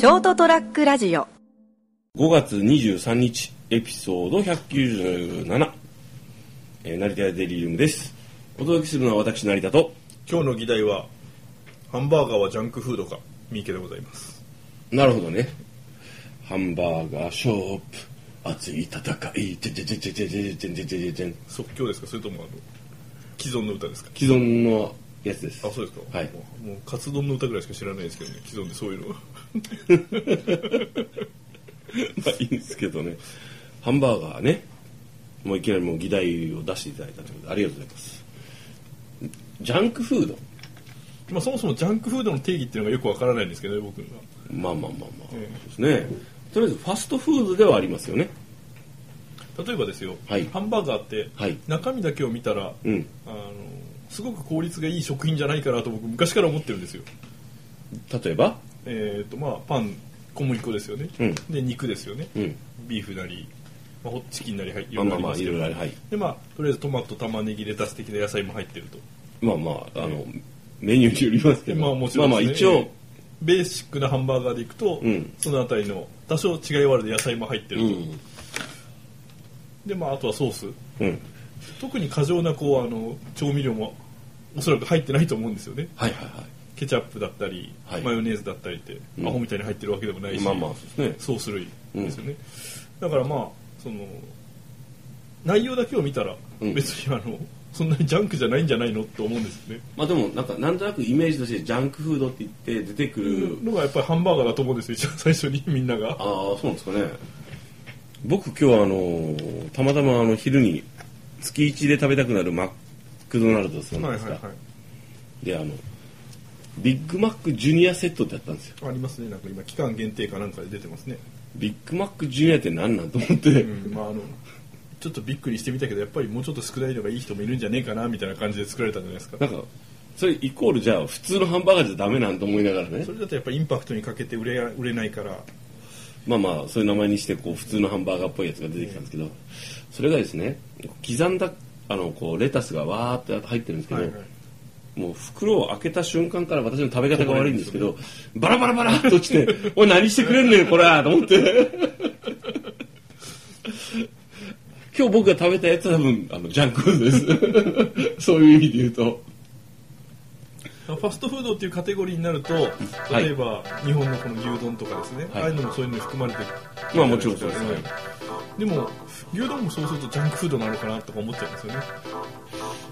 ショートトラックラジオ。5月23日エピソード197、えー、成田屋デリリウムです。お届けするのは私成田と。今日の議題はハンバーガーはジャンクフードか三池でございます。なるほどね。ハンバーガーショップ。熱い戦い。ててててててててててて即興ですかそれともあの既存の歌ですか既存のやつです。あそうですか。はい。もうカツ丼の歌ぐらいしか知らないですけどね既存でそういうの。は まあいいんですけどね。ハンバーガーね。もういきなりもう議題を出していただいたということでありがとうございます。ジャンクフード。まあそもそもジャンクフードの定義っていうのがよくわからないんですけどね僕には。まあまあまあまあ、え。そうですね。とりあえずファストフードではありますよね。例えばですよ、はい。ハンバーガーってはい。中身だけを見たら、うん。あのすごく効率がいい食品じゃないかなと僕昔から思ってるんですよ。例えばえっ、とまあパン小麦粉ですよね、うん。で肉ですよね、うん。ビーフなり、まあ、ホットチキンなりはいろいろまありますけど。いろあるはいでまあとりあえずトマト玉ねぎレタス的な野菜も入ってると。まあまああのメニューによりますけど。まあもちろんまあまあ一応。ベーシックなハンバーガーでいくと、うん。そのあたりの多少違いはあるで野菜も入ってると、うん。でまああとはソース。うん。特に過剰なこうあの調味料もおそらく入ってないと思うんですよね。はいはいはケチャップだったり、はい。マヨネーズだったりって、うん。アホみたいに入ってるわけでもないし、いまあまあそうですね。ソース類ですよね、だからまあその内容だけを見たらうん。別にあの、そんなにジャンクじゃないんじゃないのって思うんですよね、まあでもなんかなんとなくイメージとしてジャンクフードって言って出てくる、のがやっぱりハンバーガーだと思うんですよ一番最初にみんなが。ああそうなんですかね。僕今日あのたまたまあの昼に月1で食べたくなるマックドナルドんですか、であのビッグマックジュニアセットってやったんですよ。ありますね。なんか今期間限定かなんかで出てますね、ビッグマックジュニアって何なんと思って、うんまああのちょっとびっくりしてみたけどやっぱりもうちょっと少ないのがいい人もいるんじゃねえかなみたいな感じで作られたんじゃないですか。なんかそれイコールじゃあ普通のハンバーガーじゃダメなんと思いながらね。それだとやっぱりインパクトにかけて売れ売れないから。まあまあそういう名前にしてこう普通のハンバーガーっぽいやつが出てきたんですけど。それがですね刻んだあのこうレタスがわーって入ってるんですけど、はいはい。もう袋を開けた瞬間から私の食べ方が悪いんですけどバラバラバラっと落ちて「おい何してくれんねんこれ!」と思って。今日僕が食べたやつは多分あのジャンクフードです。そういう意味で言うと。ファストフードっていうカテゴリーになるとい。例えば日本のこの牛丼とかですね、はい。ああいうのもそういうのに含まれてるまあもちろんそうですね。でも牛丼もそうするとジャンクフードなのかなとか思っちゃうんですよね、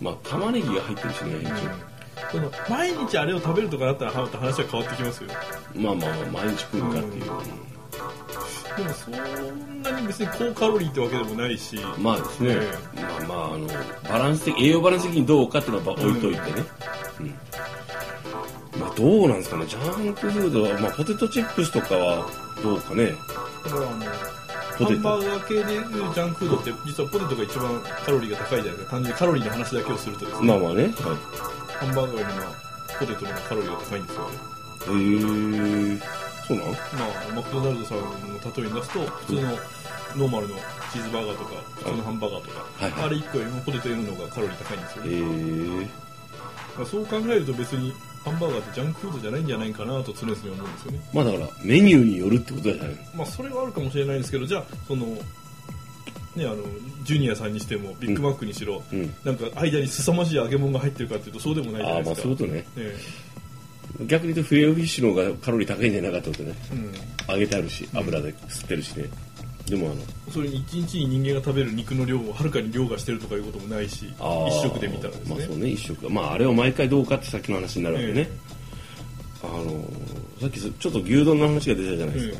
まあ玉ねぎが入ってるしね一応。その毎日あれを食べるとかだったら話は変わってきますよ。まあまあまあ毎日食うかっていう、でもそんなに別に高カロリーってわけでもないし。まあですね、え。まあまああのバランス的栄養バランス的にどうかっていうのは置いといてね、うん。まあどうなんですかね。ジャンクフードは、まあ、ポテトチップスとかはどうかね。だからあのハンバーガー系でいうジャンクフードって実はポテトが一番カロリーが高いじゃないですか。単純にカロリーの話だけをするとですね、まあまあね、はい、ハンバーガーよりもポテトの方がカロリーが高いんですよね。へえそうなん？まあ、マクドナルドさんの例えに出すと普通のノーマルのチーズバーガーとか普通のハンバーガーとか、はい。はいあれ1個よりもポテト M の方がカロリー高いんですよへね、えまあ、そう考えると別にハンバーガーってジャンクフードじゃないんじゃないかなと常々思うんですよね。まあだからメニューによるってことじゃないのまあそれはあるかもしれないんですけどじゃあそのねあのジュニアさんにしてもビッグマックにしろ、うん。なんか間に凄まじい揚げ物が入ってるかっていうとそうでもないじゃああまあないですか。そういうことね。え逆に言うとフィレオフィッシュの方がカロリー高いんじゃないかってことね。えうん。揚げてあるし油で吸ってるしねでもあのそれに1日に人間が食べる肉の量をはるかに凌駕してるとかいうこともないし一食で見たらですね,、まあそうね一食。まああれを毎回どうかってさっきの話になるわけね、えあのさっきちょっと牛丼の話が出たじゃないえですか、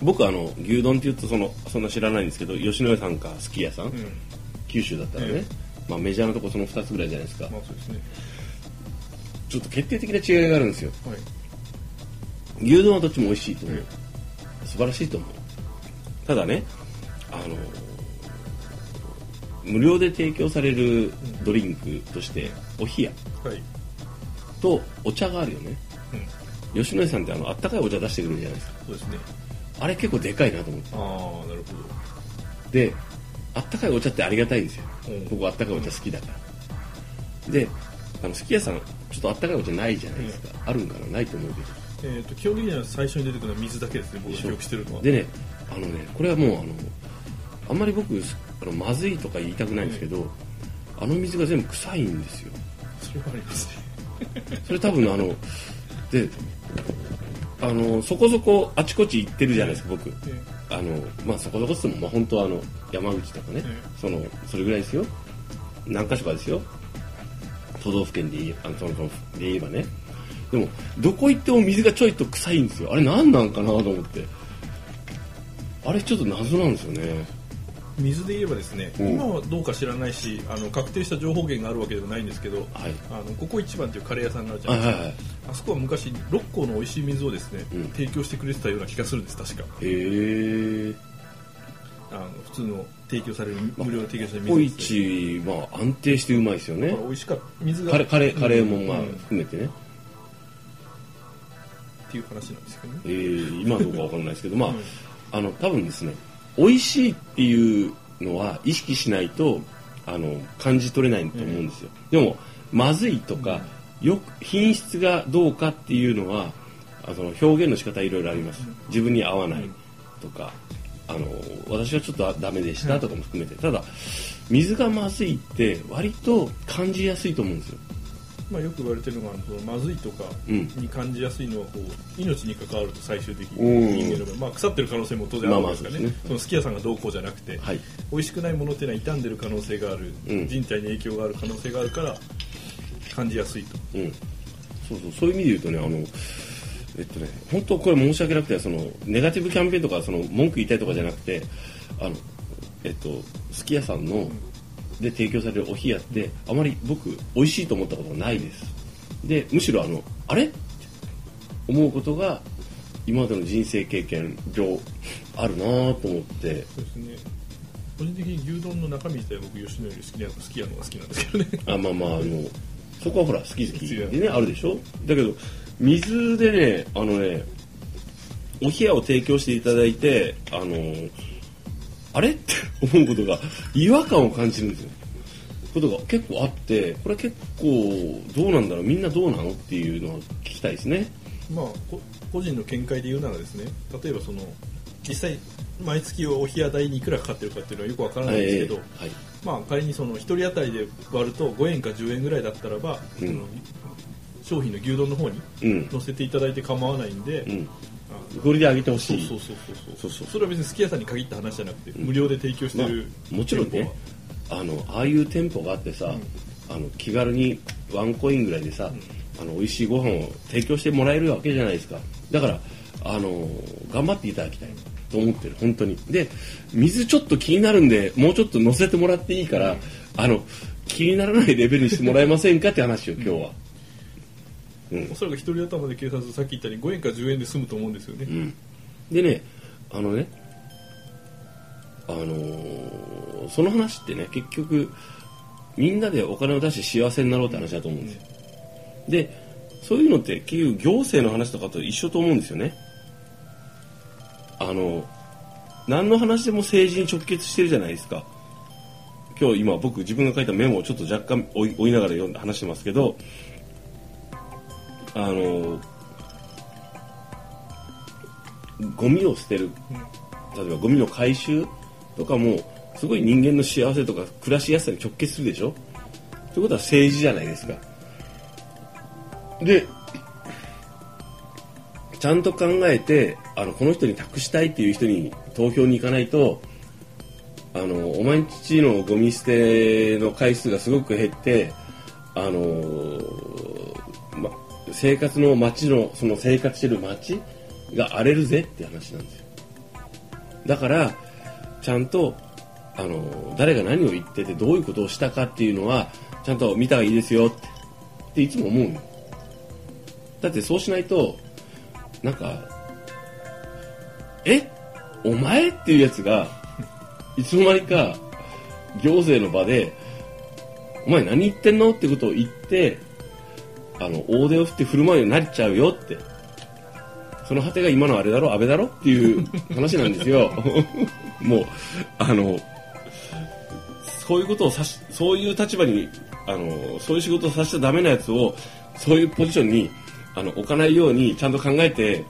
僕あの牛丼って言うとそのそんな知らないんですけど吉野家さんかすき家さん、ええ九州だったらね、えまあ、メジャーなとこその2つぐらいじゃないですか、まあそうですね。ちょっと決定的な違いがあるんですよ。はい。牛丼はどっちも美味しいと思う、え。素晴らしいと思うただねあの無料で提供されるドリンクとしてお冷やはい。とお茶があるよね。うん。吉野家さんってあのあったかいお茶出してくれるじゃないですか。そうですね。あれ結構でかいなと思って。ああなるほであったかいお茶ってありがたいんですよ。うん。僕あったかいお茶好きだから。であのすき家さんちょっとあったかいお茶ないじゃないですか、あるんかな？ないと思うけどえーと、基本的には最初に出てくるのは水だけですね僕が記憶してるのは。でねあのねこれはもうあのあんまり僕あのまずいとか言いたくないんですけど、あの水が全部臭いんですよ。それはありますね。それ多分あのであのそこそこあちこち行ってるじゃないですか僕、あのまあそこそこっつっても、まあ、本当はあの山口とかね、そのそれぐらいですよ。何か所かですよ。都道府県で言えあのそので言えばねでもどこ行っても水がちょいと臭いんですよ。あれ何なんかなと思って。あれちょっと謎なんですよね。水で言えばですね、今はどうか知らないしあの確定した情報源があるわけではないんですけど、はい、あのここ一番というカレー屋さんがあるじゃないですか、はいはいはい、あそこは昔六甲の美味しい水をですね、うん、提供してくれてたような気がするんです確か。へえあの普通の提供される無料で提供される水です、ね、まあ安定してうまいですよね。美味しかった。水がカレカレカレーもまあ含めてね、っていう話なんですけどね。えー、今どうかわかんないですけどまあ、うん、あの多分ですね美味しいっていうのは意識しないとあの感じ取れないと思うんですよ、でもまずいとか、よく品質がどうかっていうのはあの表現の仕方いろいろあります。自分に合わないとかあの私はちょっとダメでしたとかも含めて。ただ水がまずいって割と感じやすいと思うんですよまあ、よく言われてるのがそのまずいとかに感じやすいのはこう命に関わると最終的に人間の、まあ、腐ってる可能性も当然あるんですかね,、そのすき家さんがどうこうじゃなくて、はい、美味しくないものっていうのは傷んでる可能性がある、うん、人体に影響がある可能性があるから感じやすいと、うん、そうそう。そういう意味で言うとねあのえっとね本当これ申し訳なくてそのネガティブキャンペーンとかその文句言いたいとかじゃなくてあのえっとすき家さんの、うんで提供されるお冷やってあまり僕美味しいと思ったことがないです。でむしろあのあれ？思うことが今までの人生経験上あるなと思って。そうですね。個人的に牛丼の中身自体僕吉野より好きな好きなのが好きなんですけどね。あまあまああのそこはほら好き好きでねあるでしょ？だけど水でねあのねお冷やを提供していただいてあのあれ？って思うことが違和感を感じるんですよ。ことが結構あってこれ結構どうなんだろう？みんなどうなのっていうのは聞きたいですね。まあ個人の見解で言うならですね。例えばその実際毎月お冷や代にいくらかかってるかっていうのはよくわからないんですけど、はいはい、まあ仮にその1人当たりで割ると5円か10円ぐらいだったらば、うん、商品の牛丼の方に載せていただいて構わないんで、うんこれで上げてほしい。そうそうそうそう。そうそれは別にすき家さんに限った話じゃなくて、うん、無料で提供してる、まあ、もちろんねあのああいう店舗があってさ、うん、あの気軽にワンコインぐらいでさ、うん、あの美味しいご飯を提供してもらえるわけじゃないですか。だからあの頑張っていただきたいと思ってる。本当に。で水ちょっと気になるんでもうちょっと乗せてもらっていいから、あの気にならないレベルにしてもらえませんかって話を今日は。うん、おそらく一人頭で計算するとさっき言ったように5円か10円で済むと思うんですよね、うん、でねあのねあのー、その話ってね結局みんなでお金を出して幸せになろうって話だと思うんですよ、でそういうのって結局行政の話とかと一緒と思うんですよね。あの何の話でも政治に直結してるじゃないですか。今日今僕自分が書いたメモをちょっと若干追いながら読んで話してますけどあのゴミを捨てる例えばゴミの回収とかもすごい人間の幸せとか暮らしやすさに直結するでしょ？ということは政治じゃないですか。でちゃんと考えてあのこの人に託したいっていう人に投票に行かないとあのお前んちのゴミ捨ての回数がすごく減ってあのま、生活の街のその生活してる街が荒れるぜって話なんですよ。だからちゃんとあの誰が何を言っててどういうことをしたかっていうのはちゃんと見た方がいいですよってっていつも思うの。だってそうしないとなんかえ？お前っていうやつがいつの間にか行政の場でお前何言ってんの？ってことを言ってあの大手を振って振る舞うようになっちゃうよって。その果てが今のあれだろ安倍だろっていう話なんですよ。もうあのそういうことをさしそういう立場にあのそういう仕事をさせちゃダメなやつをそういうポジションにあの置かないようにちゃんと考えて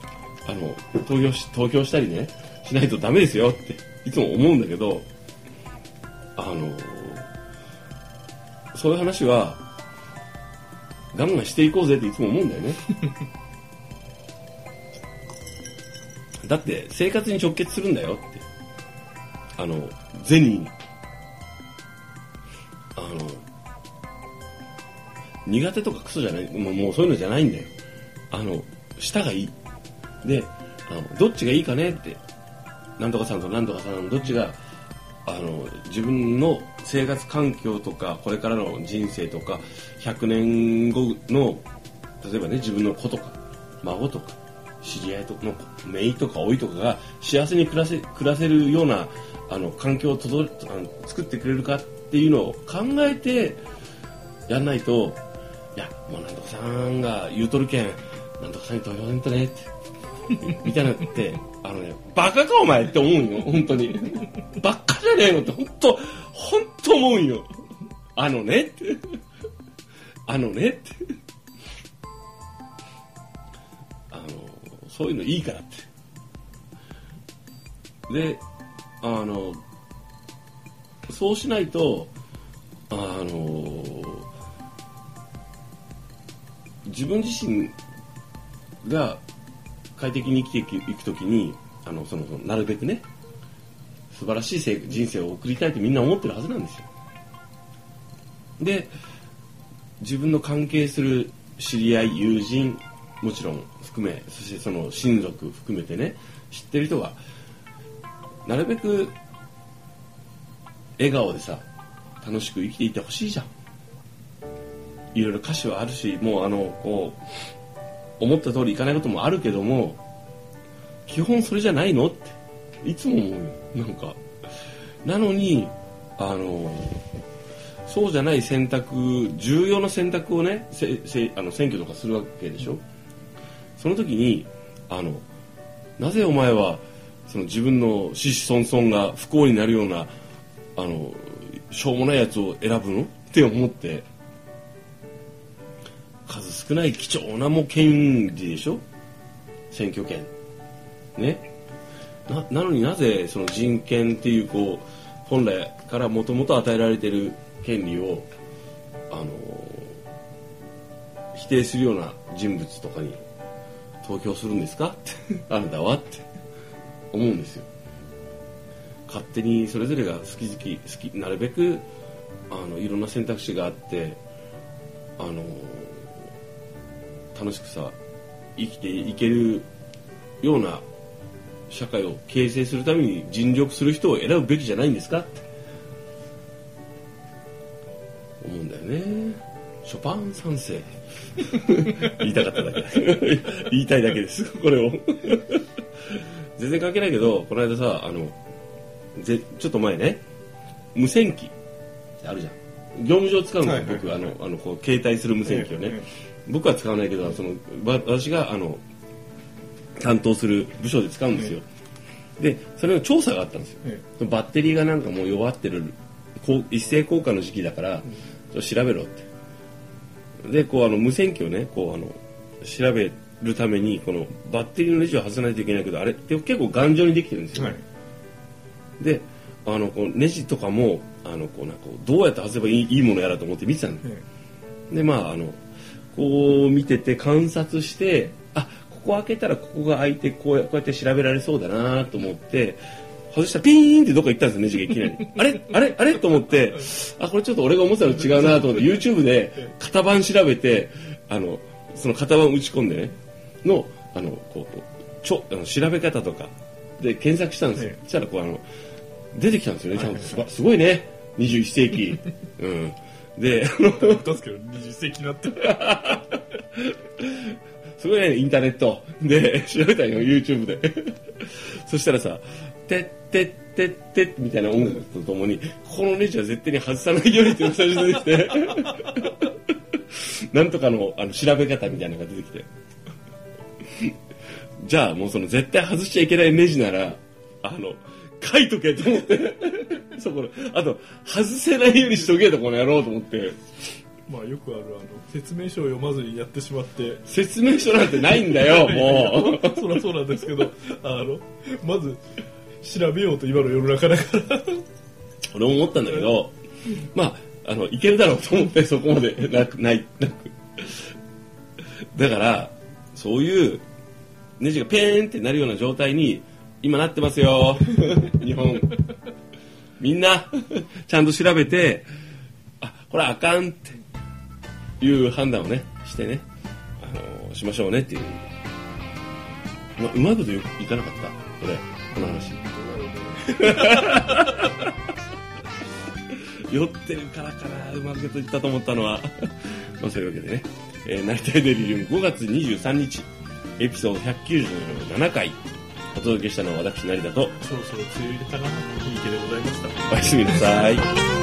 あの投票し投票したりねしないとダメですよっていつも思うんだけどあのそういう話はガンガンしていこうぜっていつも思うんだよね。だって生活に直結するんだよって。あの銭に。あの苦手とかクソじゃないもうもうそういうのじゃないんだよ。あの舌がいい。であのどっちがいいかねって。なんとかさんとなんとかさんどっちがあの自分の生活環境とかこれからの人生とか100年後の例えばね自分の子とか孫とか知り合いとかの姪とか老いとかが幸せに暮らせ暮らせるようなあの環境をとどあの作ってくれるかっていうのを考えてやんないといやもうなんとかさんが言うとるけんなんとかさんに投票せんとねって。みたいなってあのねバカかお前って思うよ本当に。ばっねえのって本当本当思うんよ。あのね。ってあのね。ってあのそういうのいいからって。であのそうしないとあの自分自身が快適に生きていく時にあのそのそのなるべくね。素晴らしい人生を送りたいってみんな思ってるはずなんですよ。で自分の関係する知り合い友人もちろん含めそしてその親族含めてね知ってる人がなるべく笑顔でさ楽しく生きていてほしいじゃんいろいろ歌詞はあるしもうあのこう思った通りいかないこともあるけども基本それじゃないのっていつも思うよ。なんかなのにあのそうじゃない選択重要な選択をねせせあの選挙とかするわけでしょ？その時にあのなぜお前はその自分の子々孫々が不幸になるようなあのしょうもないやつを選ぶの？って思って数少ない貴重なも権利でしょ？選挙権。ね？ななのになぜその人権っていうこう本来からもともと与えられている権利をあの否定するような人物とかに投票するんですか？っ てあなたは？って思うんですよ。勝手にそれぞれが好き好き好きなるべくあのいろんな選択肢があってあの楽しくさ生きていけるような社会を形成するために尽力する人を選ぶべきじゃないんですか？って思うんだよね。ショパン賛成 言いたかっただけ。言いたいだけです。これを。全然関係ないけどこの間さあのぜちょっと前ね。無線機。あるじゃん。業務上使うんですよ、僕あのあのこう携帯する無線機をね、僕は使わないけどその私があの担当する部署で使うんですよ、でそれの調査があったんですよ、バッテリーがなんかもう弱ってる一斉交換の時期だから、うん、調べろって。でこうあの無線機をねこうあの調べるためにこのバッテリーのネジを外さないといけないけどあれって結構頑丈にできてるんですよ、はい、であのこうネジとかもあのこうなんかどうやって外せばいいいいものやらと思って見てたんです、はい、でまああのこう見てて観察してあここ開けたらここが開いてこうやって調べられそうだなと思って外したらピーンってどっか行ったんですよネジがいきなり。あれ？あれ？あれ？と思ってあこれちょっと俺が思ってたの違うなと思って YouTube で型番調べてあのその型番打ち込んでねのあのこうちょあの調べ方とかで検索したんですよ、そしたらこうあの出てきたんですよねちゃんと。す,、すごいね。21世紀、うん、であの確かに21世紀になって すごいねインターネット。で調べたよ YouTube で。そしたらさ「てってってって」みたいな音楽とともにここのネジは絶対に外さないようにって最初出てきて。なんとかのあの調べ方みたいなのが出てきて。じゃあもうその絶対外しちゃいけないネジならあの書いとけと思って。そこのあと外せないようにしとけとこの野郎と思って。まあよくあるあの説明書を読まずにやってしまって。説明書なんてないんだよ もう。そりゃそうなんですけどあのまず調べようと今の世の中だから。俺も思ったんだけどまああのいけるだろうと思ってそこまでなくないなく。だからそういうネジがペーンってなるような状態に今なってますよ 日本。みんなちゃんと調べてあこれあかんっていう判断をねしてね、あのー、しましょうねっていう、まあ、うまいこといかなかった。これこの話。酔ってるからかなうまくと言ったと思ったのは。まあそういうわけでね、えー、成田デリリウム5月23日。エピソード197回。お届けしたのは私成田と。そろそろ梅雨入れたな。雰囲気でございました。おやすみなさい